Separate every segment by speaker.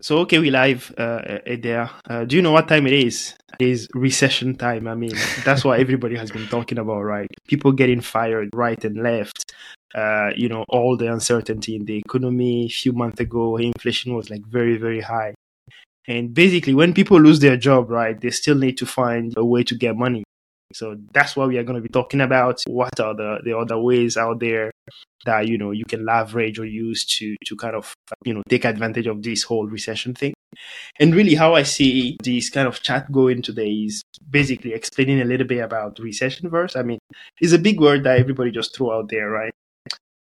Speaker 1: So okay, we live uh, there. Uh, do you know what time it is? It is recession time. I mean, that's what everybody has been talking about, right? People getting fired right and left. Uh, you know, all the uncertainty in the economy. A few months ago, inflation was like very, very high. And basically, when people lose their job, right, they still need to find a way to get money. So that's what we are going to be talking about. What are the, the other ways out there that, you know, you can leverage or use to, to kind of, you know, take advantage of this whole recession thing. And really how I see this kind of chat going today is basically explaining a little bit about recession verse. I mean, it's a big word that everybody just threw out there, right?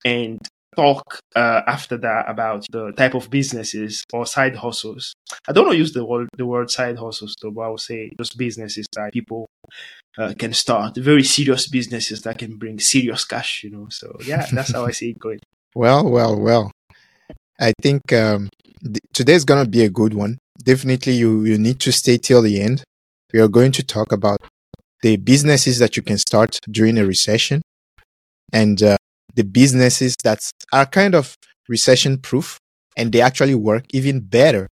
Speaker 1: And talk uh, after that about the type of businesses or side hustles. I don't use the word the word side hustles though, but I would say just businesses that people uh, can start, very serious businesses that can bring serious cash. You know, so yeah, that's how I see it going.
Speaker 2: Well, well, well. I think um, th- today's gonna be a good one. Definitely, you you need to stay till the end. We are going to talk about the businesses that you can start during a recession, and uh, the businesses that are kind of recession proof and they actually work even better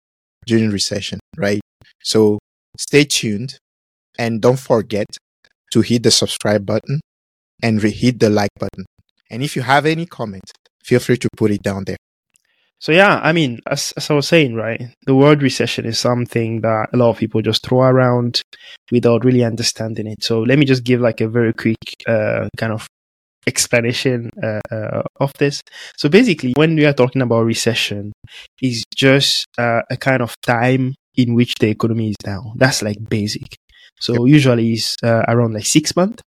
Speaker 2: during recession, right? So stay tuned and don't forget to hit the subscribe button and re- hit the like button. And if you have any comment, feel free to put it down there.
Speaker 1: So yeah, I mean, as, as I was saying, right, the word recession is something that a lot of people just throw around without really understanding it. So let me just give like a very quick uh, kind of explanation uh, uh, of this. So basically, when we are talking about recession, is just uh, a kind of time in which the economy is down. That's like basic. So usually it's uh, around like six months.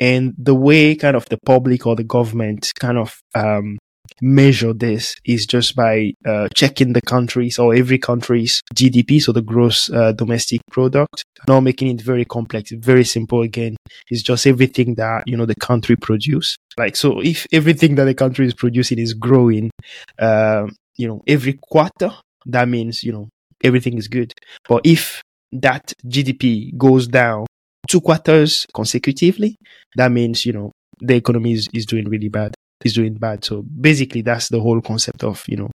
Speaker 1: And the way kind of the public or the government kind of um, measure this is just by uh, checking the countries or every country's GDP, so the gross uh, domestic product, not making it very complex, very simple again. It's just everything that, you know, the country produce. Like, so if everything that the country is producing is growing, uh, you know, every quarter, that means, you know, everything is good. But if that GDP goes down two quarters consecutively, that means, you know, the economy is, is doing really bad is doing bad. So basically, that's the whole concept of you know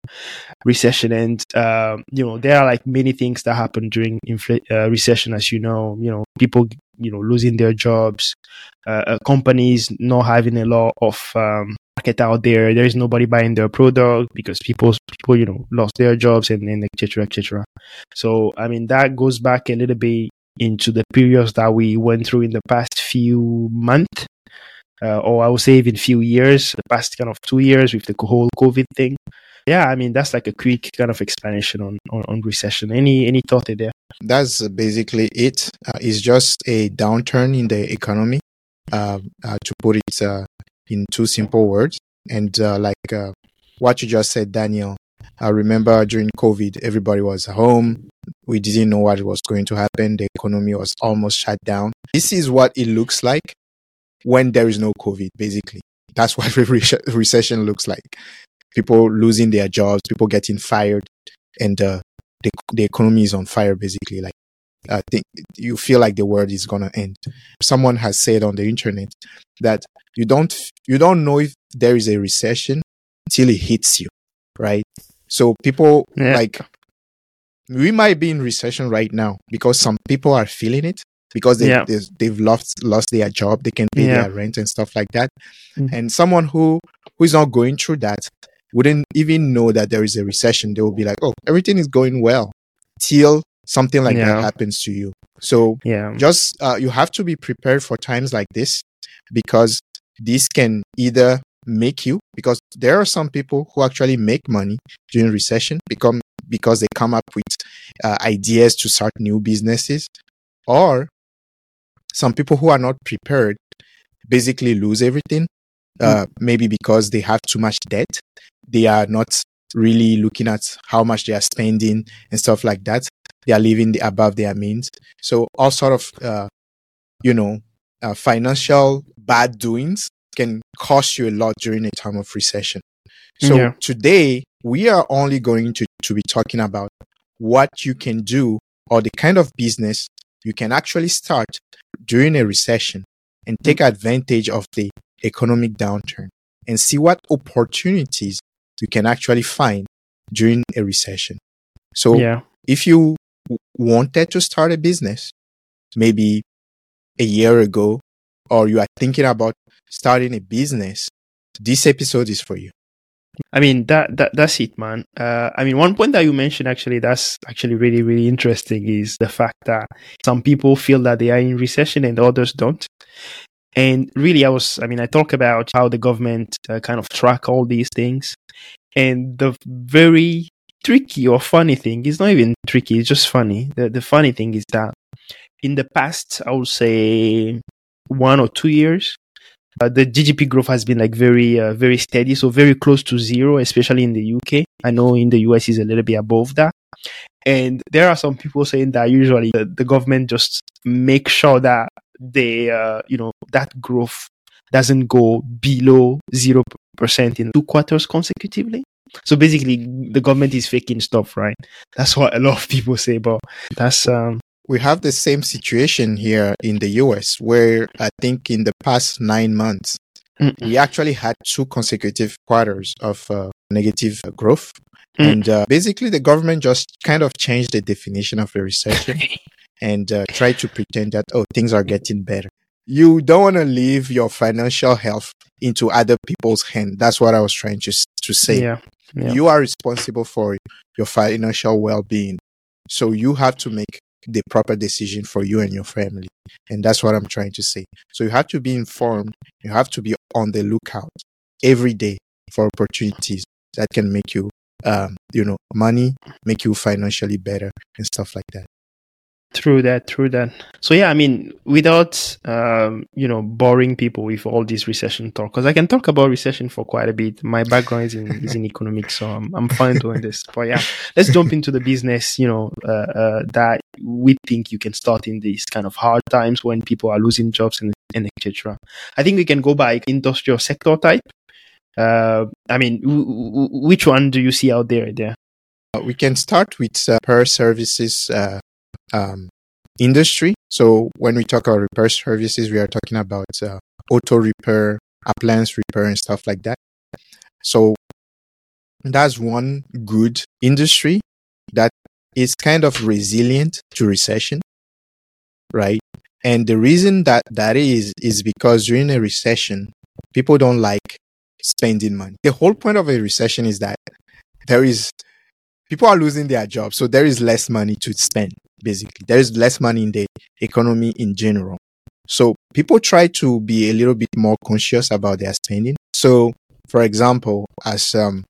Speaker 1: recession. And uh, you know there are like many things that happen during infl- uh, recession, as you know. You know people you know losing their jobs, uh, uh companies not having a lot of um, market out there. There is nobody buying their product because people people you know lost their jobs and and etc etc. So I mean that goes back a little bit into the periods that we went through in the past few months uh, or I would say even few years, the past kind of two years with the whole COVID thing. Yeah, I mean that's like a quick kind of explanation on on, on recession. Any any thought there?
Speaker 2: That's basically it. Uh, it's just a downturn in the economy. Uh, uh to put it uh, in two simple words, and uh, like what you just said, Daniel. I remember during COVID, everybody was home. We didn't know what was going to happen. The economy was almost shut down. This is what it looks like when there is no COVID, basically. That's what recession looks like. People losing their jobs, people getting fired, and uh, the, the economy is on fire, basically. Like, I think you feel like the world is gonna end. Someone has said on the internet that you don't you don't know if there is a recession till it hits you, right? So people yeah. like we might be in recession right now because some people are feeling it, because they, yeah. they've lost lost their job they can pay yeah. their rent and stuff like that mm-hmm. and someone who who is not going through that wouldn't even know that there is a recession they will be like oh everything is going well till something like yeah. that happens to you so yeah just uh, you have to be prepared for times like this because this can either make you because there are some people who actually make money during recession become because they come up with uh, ideas to start new businesses or some people who are not prepared basically lose everything. Uh, mm. maybe because they have too much debt. They are not really looking at how much they are spending and stuff like that. They are living the, above their means. So all sort of, uh, you know, uh, financial bad doings can cost you a lot during a time of recession. So yeah. today we are only going to, to be talking about what you can do or the kind of business you can actually start during a recession and take mm. advantage of the economic downturn and see what opportunities you can actually find during a recession. So
Speaker 1: yeah.
Speaker 2: if you w- wanted to start a business, maybe a year ago, or you are thinking about starting a business, this episode is for you.
Speaker 1: I mean that that that's it, man. Uh, I mean, one point that you mentioned actually that's actually really really interesting is the fact that some people feel that they are in recession and others don't. And really, I was I mean, I talk about how the government uh, kind of track all these things, and the very tricky or funny thing is not even tricky; it's just funny. The the funny thing is that in the past, I would say one or two years, uh, the GDP growth has been like very, uh, very steady. So very close to zero, especially in the UK. I know in the US is a little bit above that. And there are some people saying that usually the, the government just make sure that they, uh, you know, that growth doesn't go below 0% in two quarters consecutively. So basically the government is faking stuff, right? That's what a lot of people say, but that's, um,
Speaker 2: we have the same situation here in the US, where I think in the past nine months,
Speaker 1: Mm.
Speaker 2: we actually had two consecutive quarters of uh, negative growth.
Speaker 1: Mm.
Speaker 2: And uh, basically, the government just kind of changed the definition of a recession and uh, tried to pretend that, oh, things are getting better. You don't want to leave your financial health into other people's hands. That's what I was trying to, to say.
Speaker 1: yeah. Yeah.
Speaker 2: You are responsible for your financial well being. So you have to make the proper decision for you and your family. And that's what I'm trying to say. So you have to be informed. You have to be on the lookout every day for opportunities that can make you, um, you know, money, make you financially better and stuff like that.
Speaker 1: True that, true that. So yeah, I mean, without um, you know, boring people with all this recession talk, because I can talk about recession for quite a bit. My background is in is in economics, so I'm I'm fine doing this. But yeah, let's jump into the business. You know, uh, uh, that we think you can start in these kind of hard times when people are losing jobs and and etc. I think we can go by industrial sector type. Uh, I mean, w- w- which one do you see out there? There.
Speaker 2: Uh, we can start with uh, repair services uh, um, industry. So when we talk about repair services, we are talking about uh, auto repair, appliance repair, and stuff like that. So that's one good industry that is kind of resilient to recession, right? And the reason that that is is because during a recession, people don't like spending money. The whole point of a recession is that there is people are losing their jobs, so there is less money to spend. Basically, there is less money in the economy in general. So people try to be a little bit more conscious about their spending. So, for example, as um,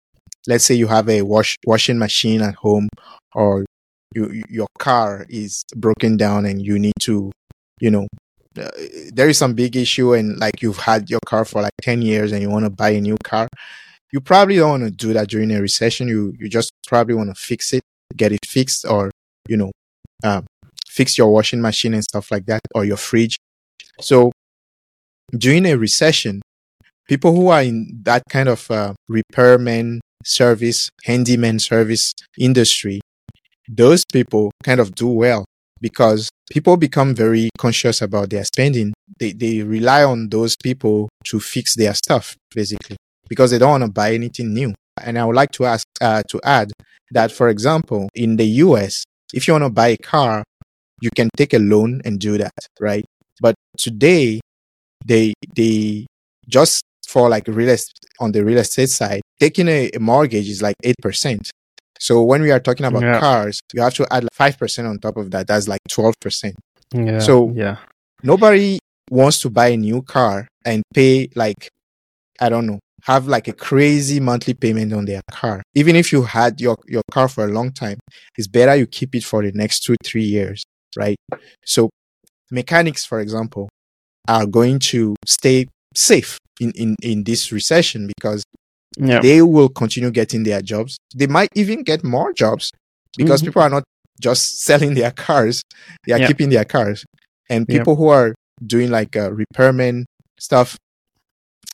Speaker 2: let's say you have a wash washing machine at home, or you, your car is broken down and you need to, you know, uh, there is some big issue and like you've had your car for like 10 years and you want to buy a new car you probably don't want to do that during a recession you you just probably want to fix it get it fixed or you know um, fix your washing machine and stuff like that or your fridge so during a recession people who are in that kind of uh, repairman service handyman service industry those people kind of do well because people become very conscious about their spending. They, they rely on those people to fix their stuff, basically, because they don't want to buy anything new. And I would like to ask, uh, to add that, for example, in the US, if you want to buy a car, you can take a loan and do that, right? But today, they, they just for like real estate, on the real estate side, taking a, a mortgage is like 8%. So when we are talking about
Speaker 1: Yeah.
Speaker 2: cars, you have to add like five percent on top of that. That's like twelve percent.
Speaker 1: Yeah.
Speaker 2: So-
Speaker 1: yeah.
Speaker 2: Nobody wants to buy a new car and pay like I don't know, have like a crazy monthly payment on their car. Even if you had your your car for a long time, it's better you keep it for the next two three years, right? So mechanics, for example, are going to stay safe in in in this recession because
Speaker 1: Yeah.
Speaker 2: they will continue getting their jobs. They might even get more jobs because
Speaker 1: Mhm.
Speaker 2: people are not just selling their cars; they are
Speaker 1: Yeah.
Speaker 2: keeping their cars. And
Speaker 1: Yeah.
Speaker 2: people who are doing like uh, repairman stuff,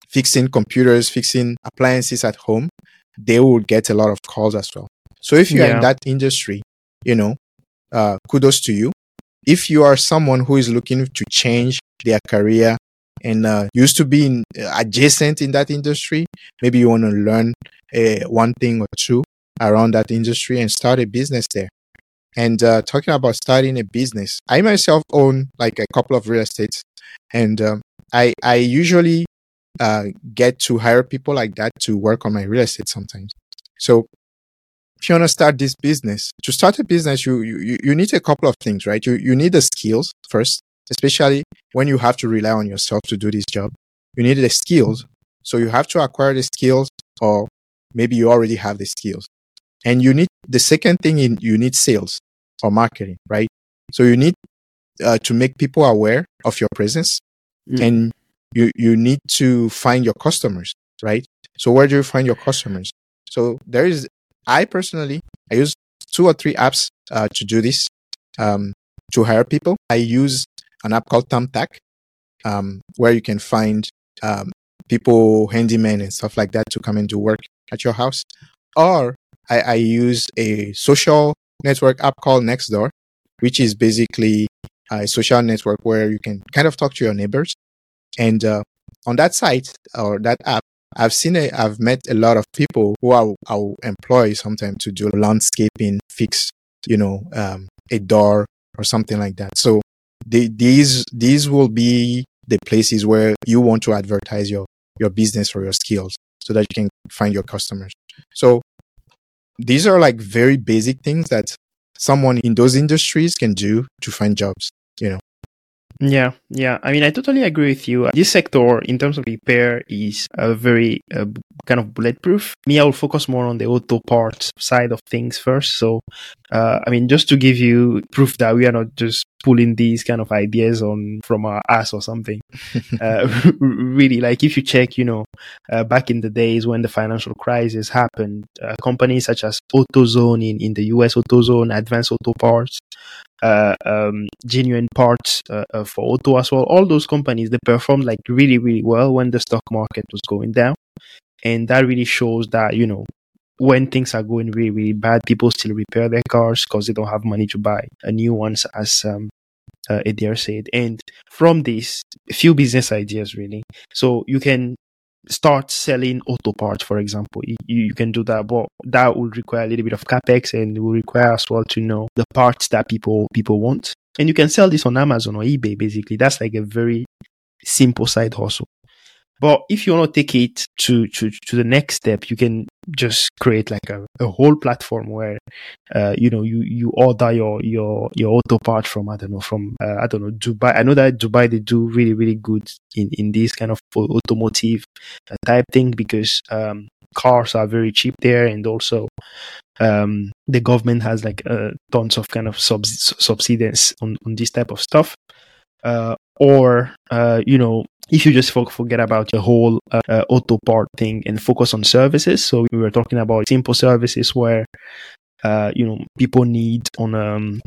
Speaker 2: fixing computers, fixing appliances at home, they will get a lot of calls as well. So if you are
Speaker 1: Yeah.
Speaker 2: in that industry, you know, uh, kudos to you. If you are someone who is looking to change their career and uh, used to be in, adjacent in that industry, maybe you want to learn uh, one thing or two, around that industry and start a business there. And uh, talking about starting a business, I myself own like a couple of real estates, and um, I I usually uh, get to hire people like that to work on my real estate sometimes. So if you want to start this business, to start a business, you, you, you need a couple of things, right? You, you need the skills first, especially when you have to rely on yourself to do this job. You need the skills. So you have to acquire the skills or maybe you already have the skills. And you need the second thing in, you need sales or marketing, right? So you need uh, to make people aware of your presence mm. and you, you need to find your customers, right? So where do you find your customers? So there is, I personally, I use two or three apps uh, to do this, um, to hire people. I use an app called Thumbtack, um, where you can find um, people, handymen and stuff like that to come and do work at your house. Or I, I use a social network app called Nextdoor, which is basically a social network where you can kind of talk to your neighbors. And uh, on that site or that app, I've seen it, I've met a lot of people who I'll, I'll employ sometimes to do landscaping, fix, you know, um, a door or something like that. So the, these, these will be the places where you want to advertise your, your business or your skills so that you can find your customers. So these are like very basic things that someone in those industries can do to find jobs, you know.
Speaker 1: Yeah, yeah. I mean, I totally agree with you. This sector, in terms of repair, is a very uh, kind of bulletproof. Me, I will focus more on the auto parts side of things first. So, uh, I mean, just to give you proof that we are not just pulling these kind of ideas on from our ass or something. uh, really, like if you check, you know, uh, back in the days when the financial crisis happened, uh, companies such as AutoZone in, in the US, AutoZone, Advanced Auto Parts, uh, um, genuine parts uh, uh, for auto as well. All those companies they performed like really really well when the stock market was going down, and that really shows that you know when things are going really really bad, people still repair their cars because they don't have money to buy a new ones, as um, uh, Adair said. And from this, few business ideas really. So you can start selling auto parts, for example. You, you can do that, but that will require a little bit of capex and will require as well to know the parts that people people want. And you can sell this on Amazon or eBay. Basically, that's like a very simple side hustle. But if you want to take it to, to, to the next step, you can just create like a, a whole platform where, uh, you know, you, you order your, your, your auto part from, I don't know, from, uh, I don't know, Dubai. I know that Dubai, they do really, really good in, in this kind of automotive uh, type thing because, um, cars are very cheap there and also, um, the government has like, uh, tons of kind of subs- subsidies on, on this type of stuff. Or, uh, you know, if you just forget about the whole uh, auto part thing and focus on services. So we were talking about simple services where, uh, you know, people need on um,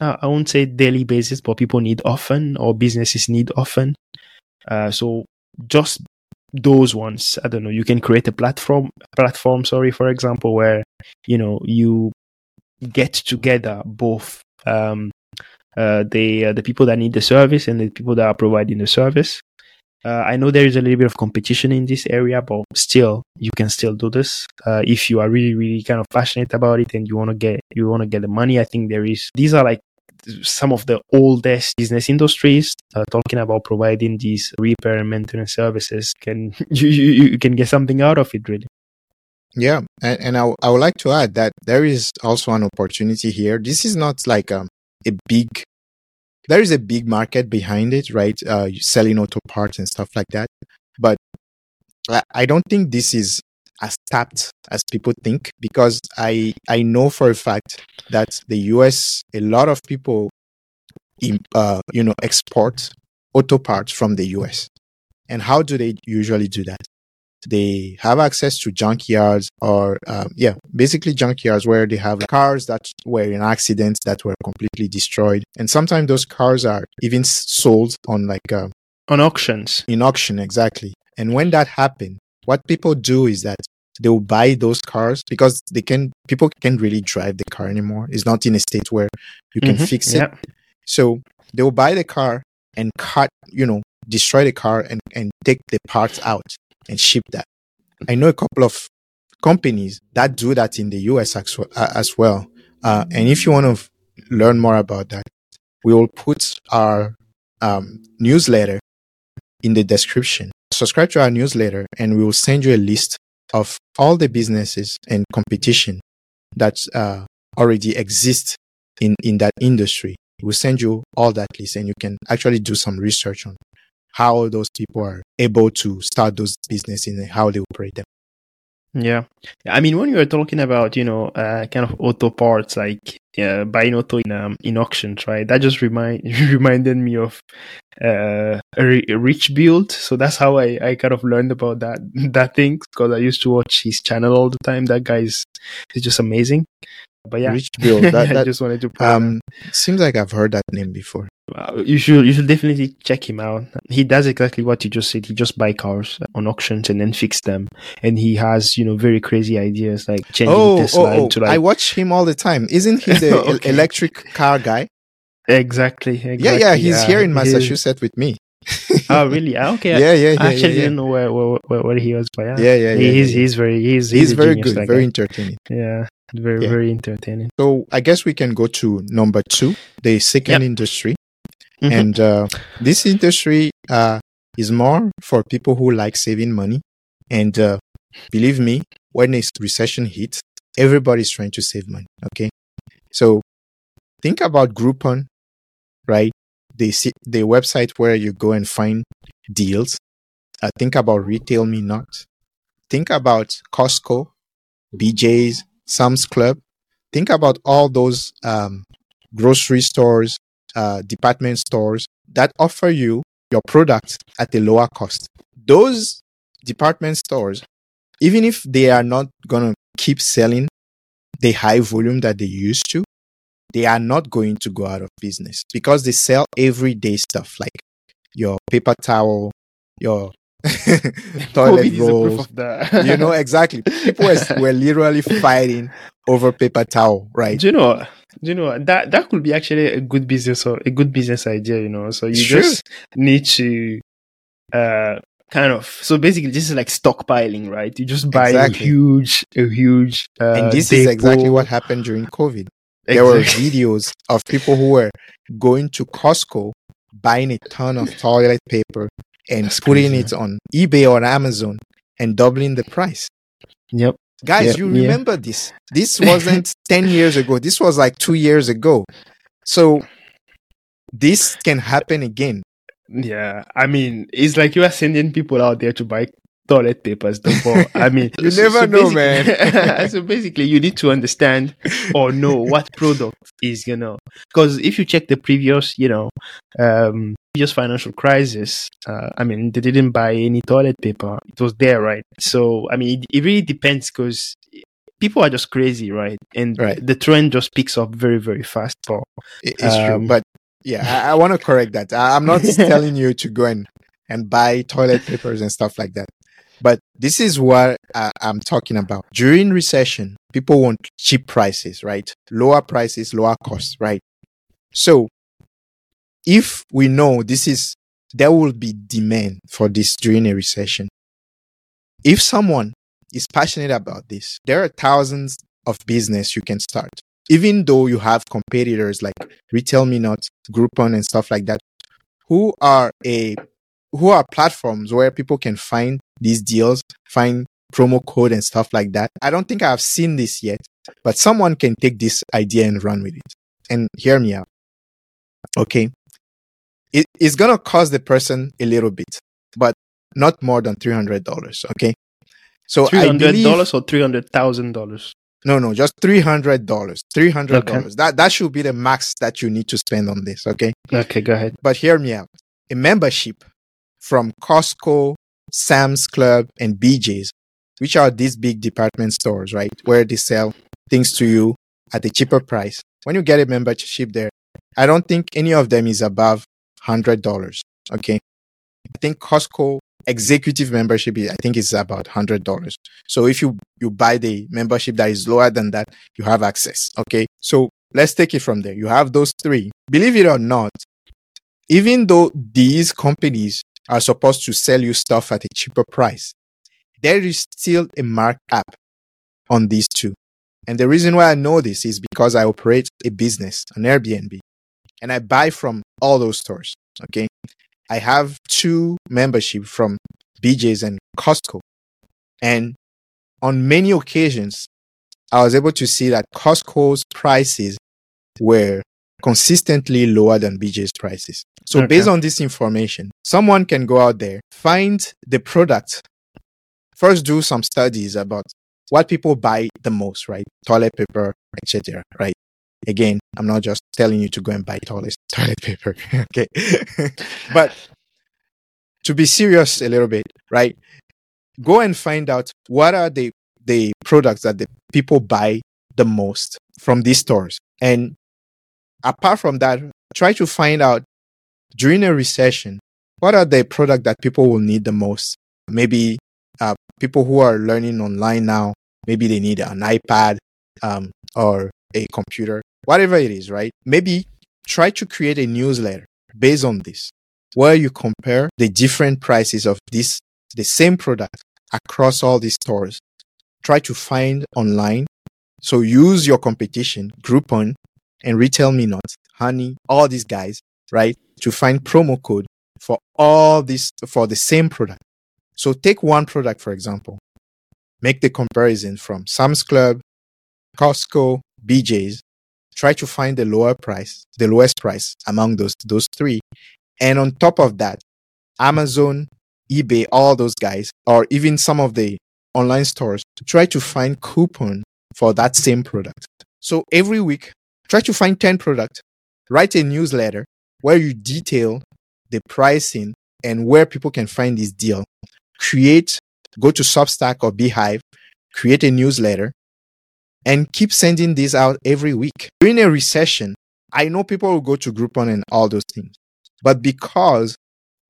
Speaker 1: I won't say daily basis, but people need often or businesses need often. Uh, so just those ones, I don't know. You can create a platform, platform. Sorry, for example, where you know you get together both um, uh, the uh, the people that need the service and the people that are providing the service uh, I know there is a little bit of competition in this area, but still, you can still do this uh, if you are really, really kind of passionate about it and you want to get you want to get the money. I think there is. These are like some of the oldest business industries uh, talking about providing these repair and maintenance services. Can you, you, you can get something out of it really?
Speaker 2: Yeah, and, and I, would like to add that there is also an opportunity here. This is not like um, a big there is a big market behind it, right? Uh, selling auto parts and stuff like that. But I don't think this is as tapped as people think because I I know for a fact that the US a lot of people uh, you know export auto parts from the US. And how do they usually do that? They have access to junkyards or um, yeah basically junkyards where they have cars that were in accidents that were completely destroyed. And sometimes those cars are even sold on like uh,
Speaker 1: on auctions.
Speaker 2: in auction exactly. And when that happens what people do is that they'll buy those cars because they can people can't really drive the car anymore. It's not in a state where you can mm-hmm, fix it. Yeah. so they'll buy the car and cut you know destroy the car and, and take the parts out and ship that. I know a couple of companies that do that in the US as well. Uh, as well. Uh, and if you want to f- learn more about that, we will put our um, newsletter in the description. Subscribe to our newsletter and we will send you a list of all the businesses and competition that uh, already exist in, in that industry. We'll send you all that list and you can actually do some research on how those people are able to start those businesses and how they operate them.
Speaker 1: Yeah. I mean, when you were talking about, you know, uh, kind of auto parts, like uh, buying auto in, um, in auctions, right? That just remind reminded me of uh, a, a rich build. So that's how I, I kind of learned about that that thing because I used to watch his channel all the time. That guy is, is just amazing. But yeah,
Speaker 2: Rich Bill. That,
Speaker 1: I just wanted to
Speaker 2: um, seems like I've heard that name before.
Speaker 1: You should you should definitely check him out. He does exactly what you just said. He just buy cars on auctions and then fix them. And he has you know very crazy ideas like changing
Speaker 2: Oh,
Speaker 1: Tesla
Speaker 2: oh, oh,
Speaker 1: into like
Speaker 2: I watch him all the time. Isn't he the
Speaker 1: Okay.
Speaker 2: electric car guy?
Speaker 1: exactly, exactly.
Speaker 2: Yeah, yeah, he's here in Massachusetts with me.
Speaker 1: Oh really? Ah, Okay.
Speaker 2: Yeah, yeah, yeah,
Speaker 1: I actually
Speaker 2: yeah, yeah.
Speaker 1: didn't know where, where where where he was, but yeah,
Speaker 2: Yeah, yeah, yeah.
Speaker 1: He- he's he's very he's
Speaker 2: He's
Speaker 1: a
Speaker 2: very
Speaker 1: genius,
Speaker 2: good, very
Speaker 1: guy.
Speaker 2: entertaining.
Speaker 1: yeah, very very entertaining.
Speaker 2: So I guess we can go to number two, the second
Speaker 1: Yep.
Speaker 2: industry.
Speaker 1: Mhm.
Speaker 2: And uh, this industry uh, is more for people who like saving money. And uh, believe me, when a recession hits, everybody's trying to save money. Okay. So think about Groupon, right? The, the website where you go and find deals. Uh, think about Retail Me Not. Think about Costco, BJ's, Sam's Club. Think about all those um, grocery stores, uh, department stores that offer you your products at a lower cost. Those department stores, even if they are not going to keep selling the high volume that they used to, they are not going to go out of business because they sell everyday stuff like your paper towel, your toilet
Speaker 1: COVID is a proof
Speaker 2: rolls. You know exactly. People were, were literally fighting over paper towel, right?
Speaker 1: Do you know? You know that that could be actually a good business or a good business idea? You know, so you just need to uh kind of so basically this is like stockpiling, right? You just buy
Speaker 2: Exactly.
Speaker 1: a huge a huge uh,
Speaker 2: and this is exactly what happened during COVID. There were videos of people who were going to Costco, buying a ton of toilet paper and
Speaker 1: That's
Speaker 2: putting
Speaker 1: crazy.
Speaker 2: it on eBay or Amazon and doubling the price.
Speaker 1: Yep.
Speaker 2: Guys,
Speaker 1: Yep,
Speaker 2: you
Speaker 1: yeah.
Speaker 2: remember this? This wasn't 10 years ago. This was like two years ago. So this can happen again.
Speaker 1: Yeah. I mean, it's like you are sending people out there to buy toilet papers. Therefore, I mean,
Speaker 2: You never know,
Speaker 1: man. so basically, you need to understand or know what product is gonna. Because if you check the previous, you know, um, previous financial crisis, uh, I mean, they didn't buy any toilet paper. It was there, right? So, I mean, it, it really depends because people are just crazy, right? And
Speaker 2: Right.
Speaker 1: the trend just picks up very, very fast. But
Speaker 2: It- It's true.
Speaker 1: Um,
Speaker 2: But yeah, I, I want to correct that. I, I'm not telling you to go and, and buy toilet papers and stuff like that. But this is what I, I'm talking about. During recession, people want cheap prices, right? Lower prices, lower costs, right? So if we know this is, there will be demand for this during a recession. If someone is passionate about this, there are thousands of business you can start. Even though you have competitors like Retail Me Not, Groupon, and stuff like that, who are a who are platforms where people can find these deals, find promo code and stuff like that. I don't think I've seen this yet, but someone can take this idea and run with it. And hear me out. Okay. It, it's going to cost the person a little bit, but not more than $300. Okay. So
Speaker 1: three
Speaker 2: I
Speaker 1: hundred
Speaker 2: believe,
Speaker 1: dollars or three hundred thousand dollars.
Speaker 2: no, no, just $300. $300.
Speaker 1: Okay.
Speaker 2: That, that should be the max that you need to spend on this. Okay.
Speaker 1: Okay, go ahead.
Speaker 2: But hear me out. A membership from Costco, Sam's Club, and BJ's, which are these big department stores, right? Where they sell things to you at a cheaper price. When you get a membership there, I don't think any of them is above $100. Okay. I think Costco executive membership, I think is about $100. So if you, you buy the membership that is lower than that, you have access. Okay. So let's take it from there. You have those three. Believe it or not, even though these companies are supposed to sell you stuff at a cheaper price, there is still a markup on these two. And the reason why I know this is because I operate a business, an Airbnb, and I buy from all those stores. Okay. I have two membership from BJ's and Costco. And on many occasions, I was able to see that Costco's prices were consistently lower than BJ's prices. So
Speaker 1: Okay.
Speaker 2: based on this information, someone can go out there, find the product, first do some studies about what people buy the most, right? Toilet paper, etc. Right? Again, I'm not just telling you to go and buy toilet toilet paper, okay? but to be serious a little bit, right? Go and find out what are the the products that the people buy the most from these stores, and apart from that, try to find out during a recession what are the products that people will need the most. Maybe uh, people who are learning online now, maybe they need an iPad um, or a computer, whatever it is, right? Maybe try to create a newsletter based on this, where you compare the different prices of this, the same product across all these stores. Try to find online. So use your competition, Groupon and Retail Me Not, Honey, all these guys, right? To find promo code for all this, for the same product. So take one product, for example, make the comparison from Sam's Club, Costco, BJ's, try to find the lower price, the lowest price among those, those three. And on top of that, Amazon, eBay, all those guys, or even some of the online stores, try to find coupon for that same product. So every week, try to find 10 products, write a newsletter where you detail the pricing and where people can find this deal. Create, go to Substack or beehiiv, create a newsletter, and keep sending this out every week. During a recession, I know people will go to Groupon and all those things, but because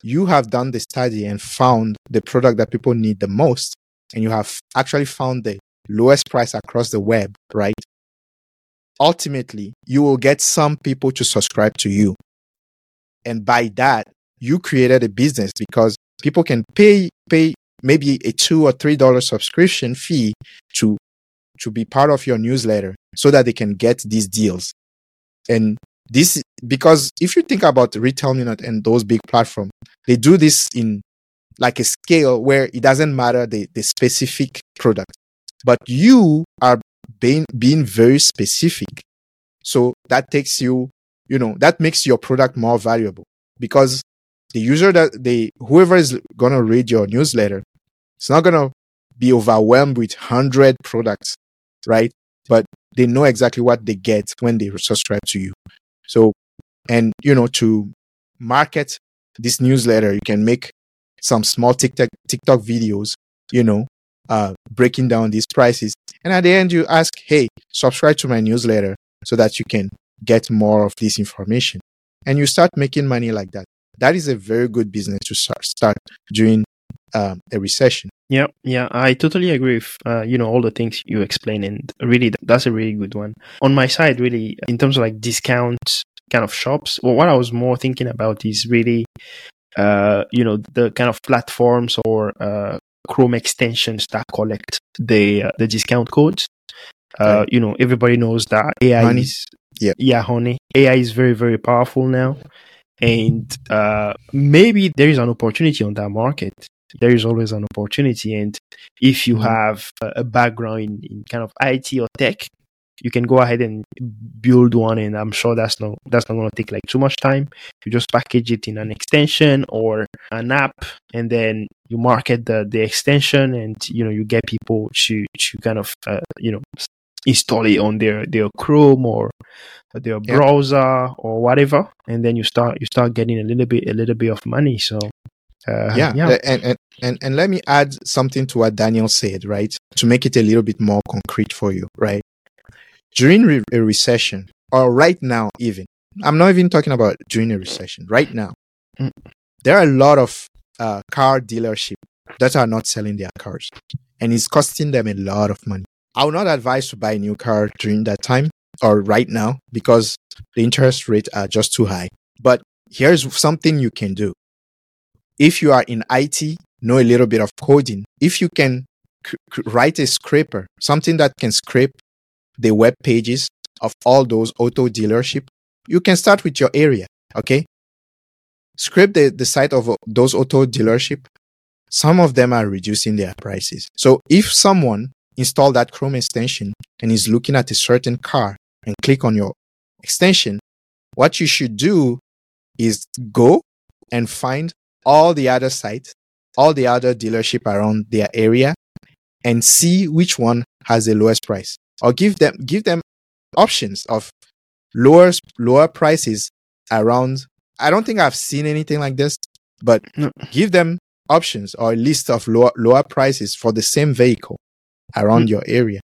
Speaker 2: you have done the study and found the product that people need the most, and you have actually found the lowest price across the web, right? Ultimately, you will get some people to subscribe to you. And by that, you created a business because people can pay, pay maybe a two or three dollar subscription fee to, to be part of your newsletter so that they can get these deals. And this, because if you think about Retail Me Not and those big platforms, they do this in like a scale where it doesn't matter the, the specific product, but you are being, being very specific. So that takes you, you know, that makes your product more valuable because the user that they, whoever is going to read your newsletter, it's not going to be overwhelmed with hundred products, right? But they know exactly what they get when they subscribe to you. So, and you know, to market this newsletter, you can make some small TikTok, TikTok videos, you know, uh, breaking down these prices. And at the end, you ask, Hey, subscribe to my newsletter so that you can get more of this information. And you start making money like that. That is a very good business to start, start during um, a recession.
Speaker 1: Yeah, yeah, I totally agree with uh, you know all the things you explain, and really that's a really good one. On my side, really, in terms of like discount kind of shops, well, what I was more thinking about is really, uh, you know, the kind of platforms or uh, Chrome extensions that collect the uh, the discount codes. Uh,
Speaker 2: Okay.
Speaker 1: you know, everybody knows that AI
Speaker 2: Honey.
Speaker 1: is
Speaker 2: Yeah.
Speaker 1: yeah, honey. AI is very very powerful now, and uh, maybe there is an opportunity on that market there is always an opportunity. And if you
Speaker 2: Mhm.
Speaker 1: have a, a background in, in kind of IT or tech, you can go ahead and build one. And I'm sure that's not that's not going to take like too much time. You just package it in an extension or an app, and then you market the the extension, and you know you get people to to kind of uh, you know install it on their their Chrome or their
Speaker 2: Yeah.
Speaker 1: browser or whatever, and then you start you start getting a little bit a little bit of money. So. Uh,
Speaker 2: yeah,
Speaker 1: yeah,
Speaker 2: And, and and and let me add something to what Daniel said, right? To make it a little bit more concrete for you, right? During re- a recession, or right now, even I'm not even talking about during a recession. Right now,
Speaker 1: Mm.
Speaker 2: there are a lot of uh, car dealership that are not selling their cars, and it's costing them a lot of money. I would not advise to buy a new car during that time or right now because the interest rates are just too high. But here's something you can do if you are in IT, know a little bit of coding. If you can c- c- write a scraper, something that can scrape the web pages of all those auto dealership. You can start with your area, okay? Scrape the, the site of uh, those auto dealership. Some of them are reducing their prices. So if someone installed that Chrome extension and is looking at a certain car and click on your extension, what you should do is go and find all the other sites, all the other dealership around their area and see which one has the lowest price or give them, give them options of lower, lower prices around. I don't think I've seen anything like this, but
Speaker 1: No.
Speaker 2: give them options or a list of lower, lower prices for the same vehicle around
Speaker 1: Mm.
Speaker 2: your area.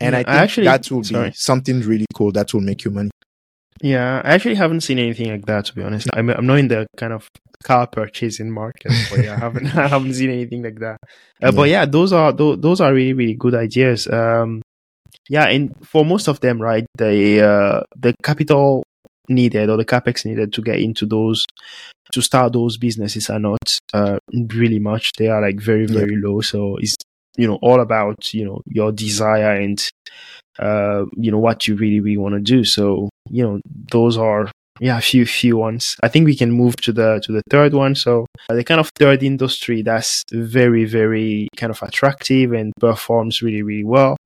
Speaker 2: And
Speaker 1: Yeah,
Speaker 2: I
Speaker 1: I
Speaker 2: think
Speaker 1: actually-
Speaker 2: that will
Speaker 1: sorry.
Speaker 2: be something really cool that will make you money.
Speaker 1: Yeah, I actually haven't seen anything like that to be honest. I'm I'm not in the kind of car purchasing market, but yeah, I haven't I haven't seen anything like that. Uh, But yeah, those are those, those are really really good ideas. Um, yeah, and for most of them, right, the uh, the capital needed or the capex needed to get into those to start those businesses are not uh, really much. They are like very
Speaker 2: Yeah.
Speaker 1: very low. So it's you know all about you know your desire and uh, you know what you really really want to do. So you know those are yeah a few few ones. I think we can move to the to the third one. So uh, the kind of third industry that's very very kind of attractive and performs really really well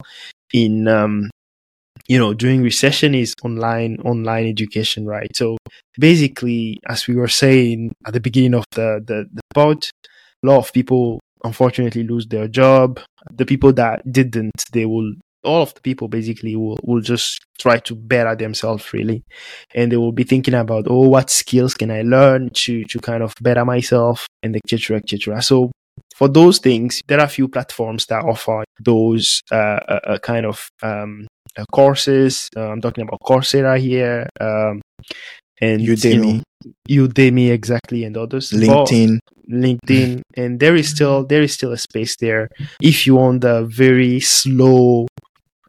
Speaker 1: in um you know during recession is online online education right so basically as we were saying at the beginning of the the, the pod a lot of people unfortunately lose their job the people that didn't they will all of the people basically will, will just try to better themselves really and they will be thinking about oh what skills can i learn to to kind of better myself and etc etc so for those things there are a few platforms that offer those uh, uh, uh, kind of um, uh, courses uh, i'm talking about coursera here um, and
Speaker 2: Udemy.
Speaker 1: udemy exactly and others But-
Speaker 2: LinkedIn.
Speaker 1: LinkedIn, and there is still there is still a space there. If you want the very slow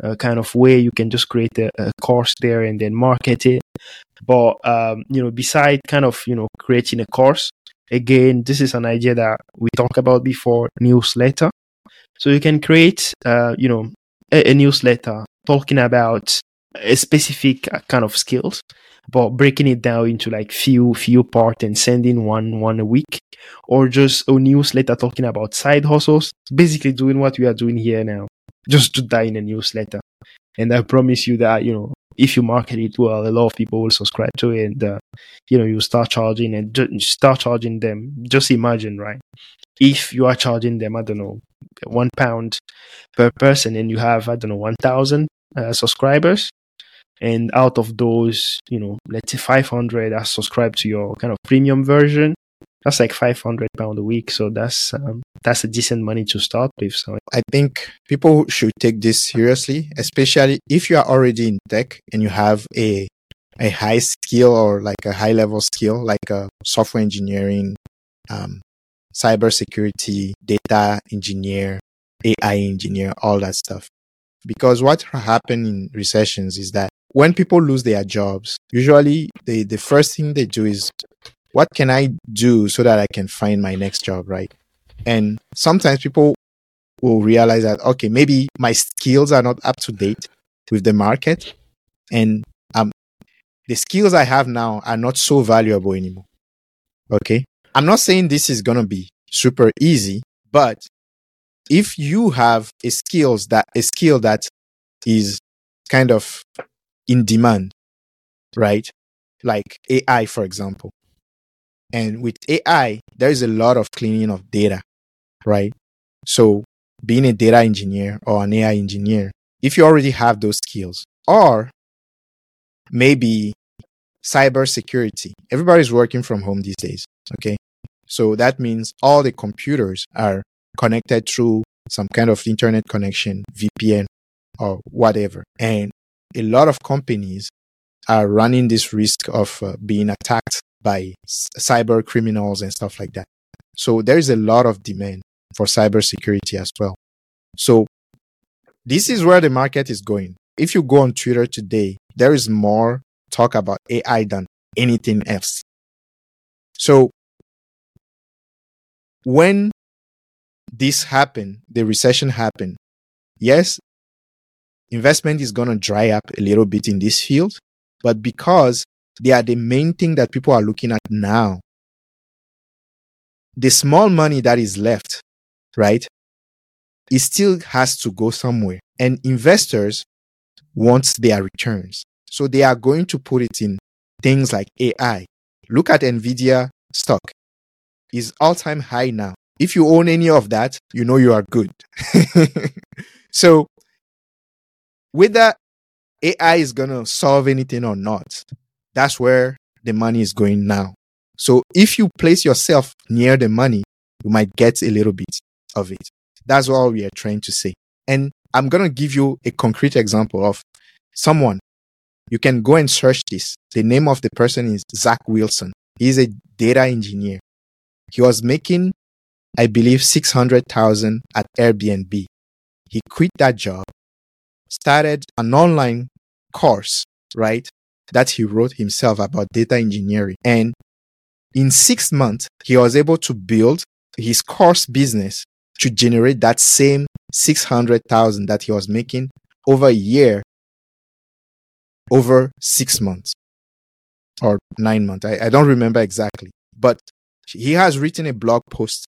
Speaker 1: uh, kind of way, you can just create a, a course there and then market it. But um, you know, beside kind of you know creating a course, again, this is an idea that we talked about before. Newsletter, so you can create uh, you know a, a newsletter talking about a specific uh, kind of skills but breaking it down into like few few part and sending one one a week or just a newsletter talking about side hustles basically doing what we are doing here now just do that in a newsletter. And i promise you that you know if you market it well a lot of people will subscribe to it and uh, you know you start charging and ju- start charging them. Just imagine right? If you are charging them i don't know one pound per person and you have i don't know 1000 uh, subscribers and out of those you know let's say 500 are subscribed to your kind of premium version that's like 500 pound a week so that's um, that's a decent money to start with so
Speaker 2: I think people should take this seriously, especially if you are already in tech and you have a a high skill or like a high level skill, like a software engineering, um, cybersecurity, data engineer, AI engineer, all that stuff. Because what happens in recessions is that when people lose their jobs, usually they, the first thing they do is, what can I do so that I can find my next job, right? And sometimes people will realize that okay maybe my skills are not up to date with the market and um the skills i have now are not so valuable anymore okay? I'm not saying this is going to be super easy but if you have a skills that a skill that is kind of in demand right? Like ai for example and with ai there is a lot of cleaning of data right so being a data engineer or an AI engineer, if you already have those skills, or maybe cybersecurity, everybody's working from home these days. Okay. So that means all the computers are connected through some kind of internet connection, VPN or whatever. And a lot of companies are running this risk of uh, being attacked by s- cyber criminals and stuff like that. So there is a lot of demand for cybersecurity as well. So this is where the market is going. If you go on Twitter today, there is more talk about AI than anything else. So when this happened, the recession happened, yes, investment is going to dry up a little bit in this field, but because they are the main thing that people are looking at now, the small money that is left, right, it still has to go somewhere. And investors want their returns. So they are going to put it in things like AI. Look at Nvidia stock. Is all-time high now. If you own any of that, you know you are good. so whether AI is going to solve anything or not, that's where the money is going now. So if you place yourself near the money, you might get a little bit of it. That's what we are trying to say. And I'm going to give you a concrete example of someone. You can go and search this. The name of the person is Zach Wilson. He's a data engineer. He was making, I believe, 600,000 at Airbnb. He quit that job, started an online course, right? That he wrote himself about data engineering. And in six months, he was able to build his course business to generate that same 600,000 that he was making over a year, over six months or nine months. I, I don't remember exactly, but he has written a blog post.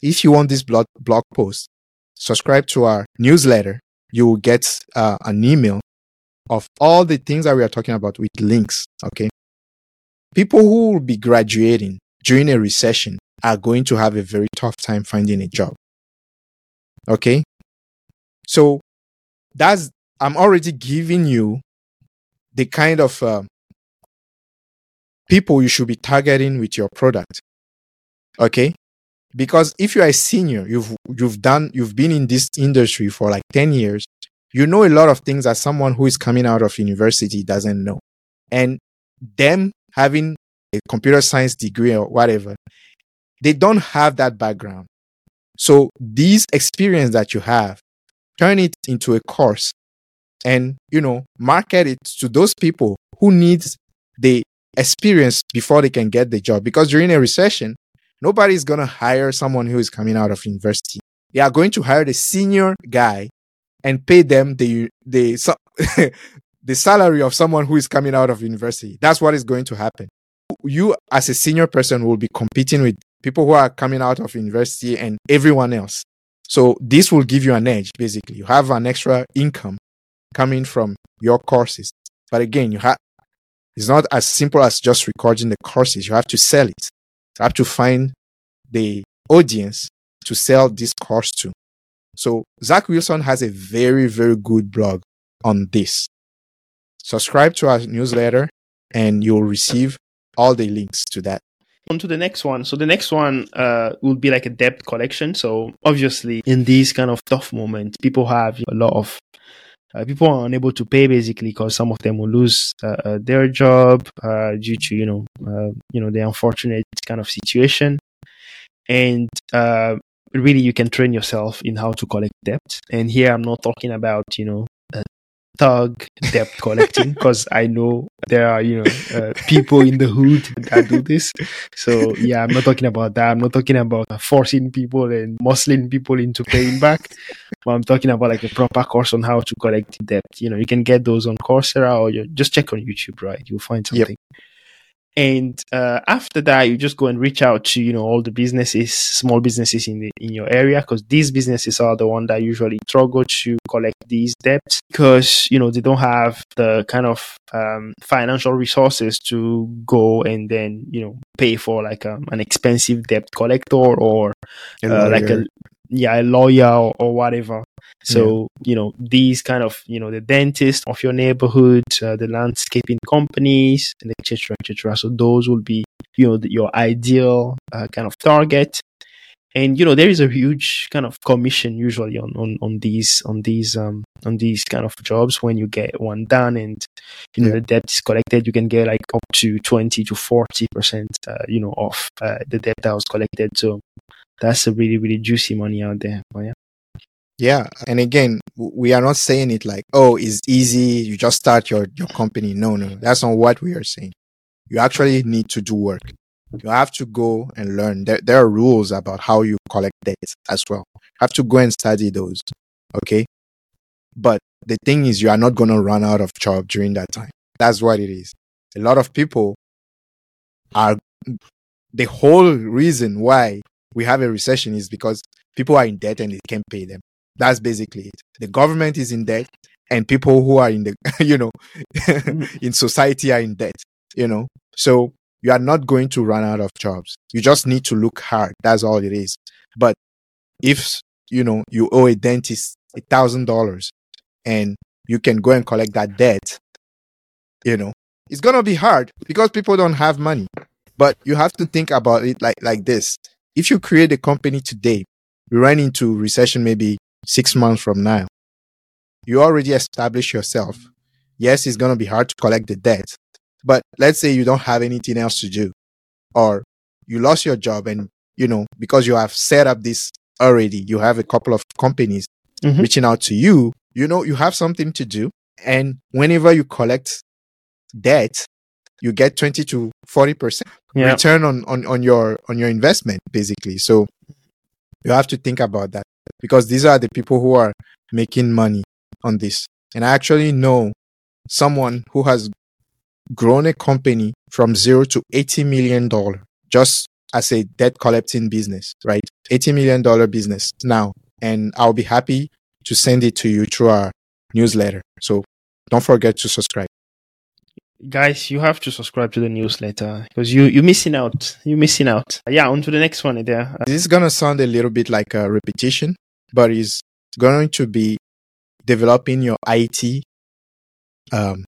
Speaker 2: If you want this blog, blog post, subscribe to our newsletter. You will get uh, an email of all the things that we are talking about with links. Okay. People who will be graduating during a recession are going to have a very tough time finding a job. Okay. So that's, I'm already giving you the kind of uh, people you should be targeting with your product. Okay. Because if you are a senior, you've, you've done, you've been in this industry for like 10 years, you know a lot of things that someone who is coming out of university doesn't know. And them having a computer science degree or whatever, they don't have that background. So these experience that you have, turn it into a course and, you know, market it to those people who need the experience before they can get the job. Because during a recession, nobody's going to hire someone who is coming out of university. They are going to hire the senior guy and pay them the, the, the salary of someone who is coming out of university. That's what is going to happen. You as a senior person will be competing with people who are coming out of university and everyone else. So this will give you an edge, basically. You have an extra income coming from your courses. But again, you have, it's not as simple as just recording the courses. You have to sell it. You have to find the audience to sell this course to. So Zach Wilson has a very, very good blog on this. Subscribe to our newsletter and you'll receive all the links to that
Speaker 1: on to the next one. So the next one uh, will be like a debt collection. So obviously, in these kind of tough moments, people have a lot of uh, people are unable to pay basically because some of them will lose uh, uh their job uh, due to you know uh, you know the unfortunate kind of situation, and really you can train yourself in how to collect debt. And here I'm not talking about you know thug debt collecting because I know there are you know uh, people in the hood that do this. So yeah, I'm not talking about that. I'm not talking about forcing people and muscling people into paying back. but I'm talking about like a proper course on how to collect debt. You know, you can get those on Coursera or you just check on YouTube, right? You'll find something. Yep. And uh, after that, you just go and reach out to you know all the businesses, small businesses in the in your area, because these businesses are the one that usually struggle to collect these debts because you know they don't have the kind of um, financial resources to go and then you know pay for like um, an expensive debt collector or uh, like a yeah a lawyer or, or whatever so, yeah. you know, these kind of, you know, the dentist of your neighborhood, uh, the landscaping companies, and etc., etc. So those will be, you know, the, your ideal uh, kind of target. And you know, there is a huge kind of commission usually on, on, on these on these um on these kind of jobs when you get one done and you know yeah. the debt is collected, you can get like up to twenty to forty percent, uh, you know, off uh, the debt that was collected. So that's a really really juicy money out there. Yeah.
Speaker 2: Yeah. And again, we are not saying it like, oh, it's easy. You just start your, your company. No, no, that's not what we are saying. You actually need to do work. You have to go and learn. There, there are rules about how you collect debt as well. You have to go and study those. Okay. But the thing is, you are not going to run out of job during that time. That's what it is. A lot of people are the whole reason why we have a recession is because people are in debt and they can't pay them. That's basically it. The government is in debt and people who are in the, you know, in society are in debt, you know. So you are not going to run out of jobs. You just need to look hard. That's all it is. But if, you know, you owe a dentist a thousand dollars and you can go and collect that debt, you know, it's to be hard because people don't have money. But you have to think about it like, like this. If you create a company today, we run into recession maybe six months from now. You already established yourself. Yes, it's to be hard to collect the debt, but let's say you don't have anything else to do or you lost your job and, you know, because you have set up this already, you have a couple of companies
Speaker 1: Mhm.
Speaker 2: reaching out to you, you know, you have something to do. And whenever you collect debt, you get 20 to 40%
Speaker 1: Yeah.
Speaker 2: return on, on, on your, on your investment, basically. So you have to think about that because these are the people who are making money on this. And I actually know someone who has grown a company from zero to 80 million dollar just as a debt collecting business, right? 80 million dollar business now. And I'll be happy to send it to you through our newsletter. So don't forget to subscribe.
Speaker 1: Guys, you have to subscribe to the newsletter because you, you're missing out. You're missing out. Yeah, on to the next one there.
Speaker 2: This is going to sound a little bit like a repetition, but it's going to be developing your IT um,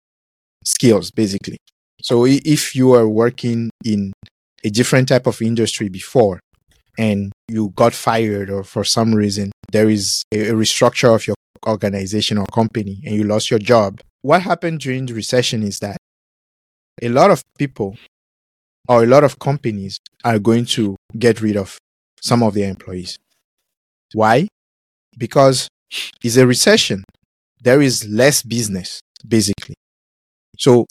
Speaker 2: skills, basically. So if you are working in a different type of industry before and you got fired or for some reason there is a, restructure of your organization or company and you lost your job, what happened during the recession is that a lot of people or a lot of companies are going to get rid of some of their employees. Why? Because it's a recession. There is less business, basically. So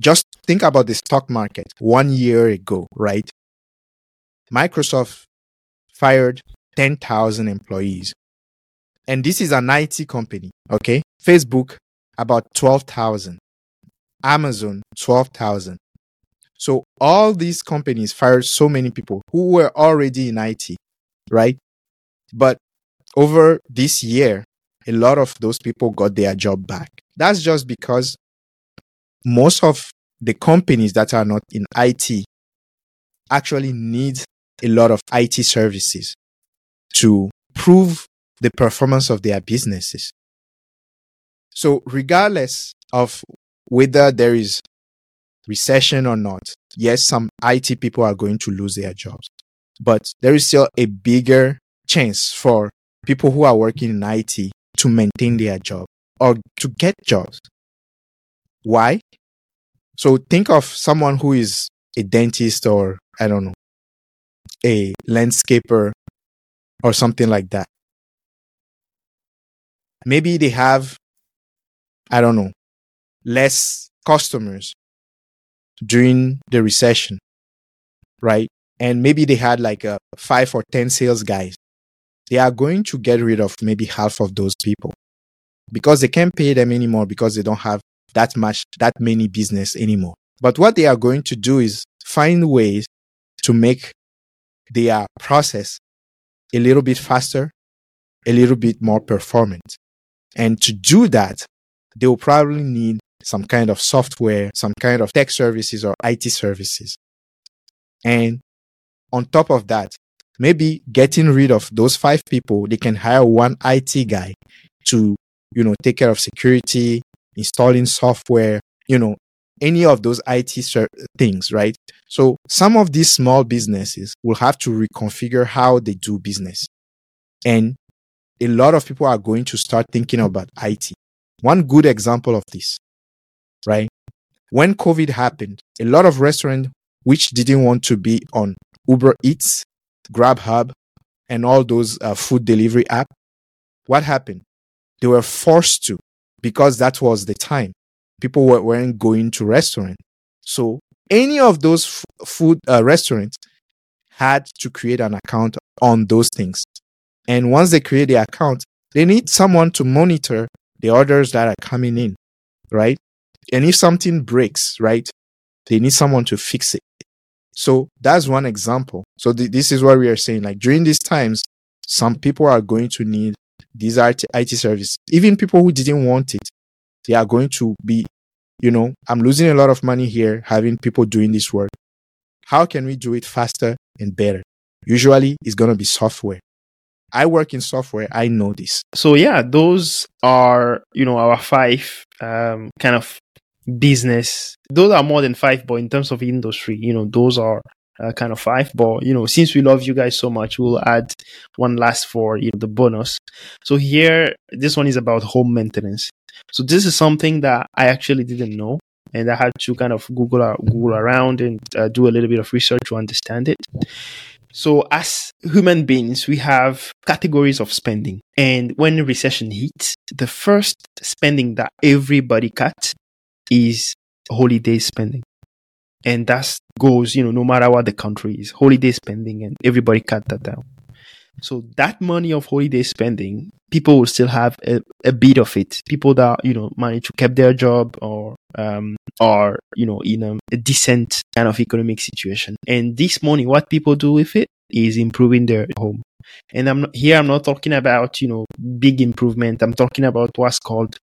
Speaker 2: just think about the stock market one year ago, right? Microsoft fired 10,000 employees. And this is an IT company, okay? Facebook, about 12,000. Amazon, 12,000. So all these companies fired so many people who were already in IT, right? But over this year, a lot of those people got their job back. That's just because most of the companies that are not in IT actually need a lot of IT services to prove the performance of their businesses. So regardless of whether there is recession or not, yes, some IT people are going to lose their jobs, but there is still a bigger chance for people who are working in IT to maintain their job or to get jobs. Why? So think of someone who is a dentist or I don't know, a landscaper or something like that. Maybe they have, I don't know, less customers during the recession, right? And maybe they had like a five or 10 sales guys. They are going to get rid of maybe half of those people because they can't pay them anymore because they don't have that much, that many business anymore. But what they are going to do is find ways to make their process a little bit faster, a little bit more performant. And to do that, they will probably need some kind of software, some kind of tech services or IT services. And on top of that, maybe getting rid of those five people, they can hire one IT guy to, you know, take care of security, installing software, you know, any of those IT ser- things, right? So some of these small businesses will have to reconfigure how they do business. And a lot of people are going to start thinking about IT. One good example of this, right? When COVID happened, a lot of restaurants which didn't want to be on Uber Eats, Grubhub, and all those uh, food delivery app, what happened? They were forced to because that was the time. People were, weren't going to restaurant. So any of those f- food uh, restaurants had to create an account on those things. And once they create the account, they need someone to monitor the orders that are coming in, right? And if something breaks, right, they need someone to fix it. So that's one example. So th- this is what we are saying. Like during these times, some people are going to need these IT, IT services. Even people who didn't want it, they are going to be, you know, I'm losing a lot of money here having people doing this work. How can we do it faster and better? Usually it's going to be software. I work in software. I know this.
Speaker 1: So yeah, those are, you know, our five um, kind of business. Those are more than five, but in terms of industry, you know, those are uh, kind of five. But you know, since we love you guys so much, we'll add one last for you know the bonus. So here, this one is about home maintenance. So this is something that I actually didn't know, and I had to kind of Google Google around and uh, do a little bit of research to understand it. So as human beings, we have categories of spending. And when recession hits, the first spending that everybody cuts is holiday spending. And that goes, you know, no matter what the country is, holiday spending and everybody cut that down. So that money of holiday spending, people will still have a, a bit of it. People that, you know, manage to keep their job or, um, are, you know, in a, a decent kind of economic situation. And this money, what people do with it is improving their home. And I'm not, here, I'm not talking about, you know, big improvement. I'm talking about what's called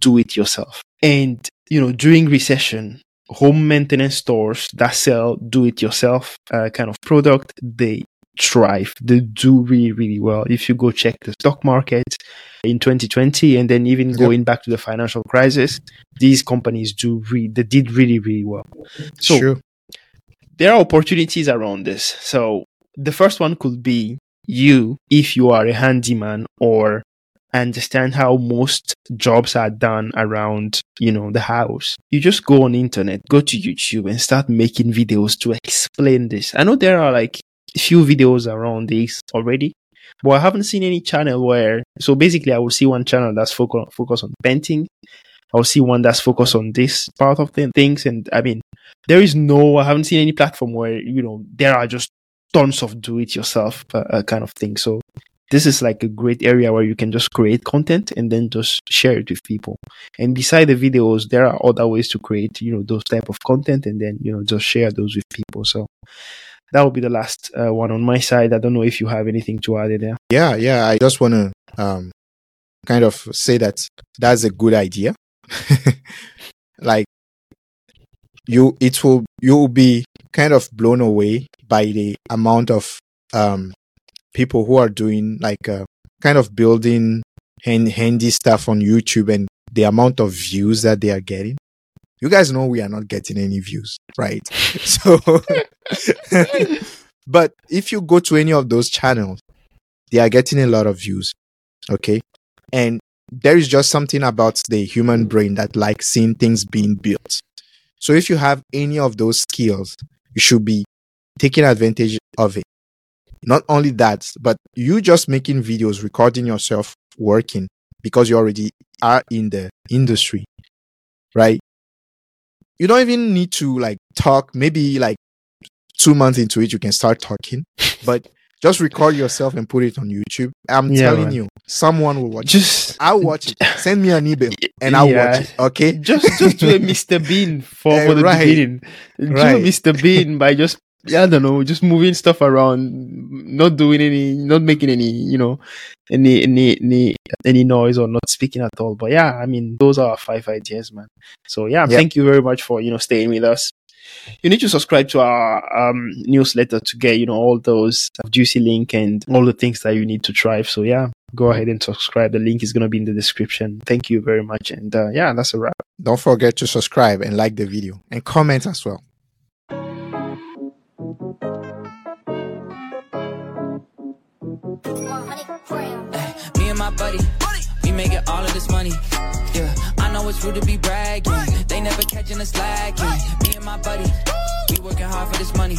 Speaker 1: do it yourself. And, you know, during recession, home maintenance stores that sell do it yourself uh, kind of product, they thrive. They do really, really well. If you go check the stock market in 2020 and then even yep. going back to the financial crisis, these companies do re- they did really, really well. So sure. there are opportunities around this. So the first one could be you, if you are a handyman or understand how most jobs are done around, you know, the house. You just go on internet, go to YouTube and start making videos to explain this. I know there are like a few videos around this already, but I haven't seen any channel where, so basically I will see one channel that's focus, focus on painting. I'll see one that's focused on this part of the things. And I mean, there is no, I haven't seen any platform where, you know, there are just tons of do it yourself uh, uh, kind of thing. So this is like a great area where you can just create content and then just share it with people. And beside the videos, there are other ways to create, you know, those type of content and then, you know, just share those with people. So that will be the last uh, one on my side. I don't know if you have anything to add there.
Speaker 2: Yeah, yeah. I just want to um, kind of say that that's a good idea. like you, it will you will be kind of blown away by the amount of um, people who are doing like uh, kind of building hand, handy stuff on YouTube and the amount of views that they are getting. You guys know we are not getting any views, right? so, but if you go to any of those channels, they are getting a lot of views. Okay. And there is just something about the human brain that likes seeing things being built. So if you have any of those skills, you should be taking advantage of it. Not only that, but you just making videos, recording yourself working because you already are in the industry, right? You don't even need to like talk. Maybe like two months into it, you can start talking, but just record yourself and put it on YouTube. I'm yeah, telling man. you, someone will watch just, it. I'll watch it. Send me an email and I'll yeah. watch it. Okay.
Speaker 1: Just just do a Mr. Bean for, uh, for the right. beginning. Do right. Mr. Bean by just I don't know, just moving stuff around, not doing any, not making any, you know, any, any, any, any noise or not speaking at all. But yeah, I mean, those are five ideas, man. So yeah, yep. thank you very much for, you know, staying with us. You need to subscribe to our um, newsletter to get, you know, all those juicy link and all the things that you need to thrive. So yeah, go ahead and subscribe. The link is going to be in the description. Thank you very much. And uh, yeah, that's a wrap.
Speaker 2: Don't forget to subscribe and like the video and comment as well. Me and my buddy, we making all of this money. Yeah, I know it's rude to be bragging. They never catching us slacking. Me and my buddy, we working hard for this money.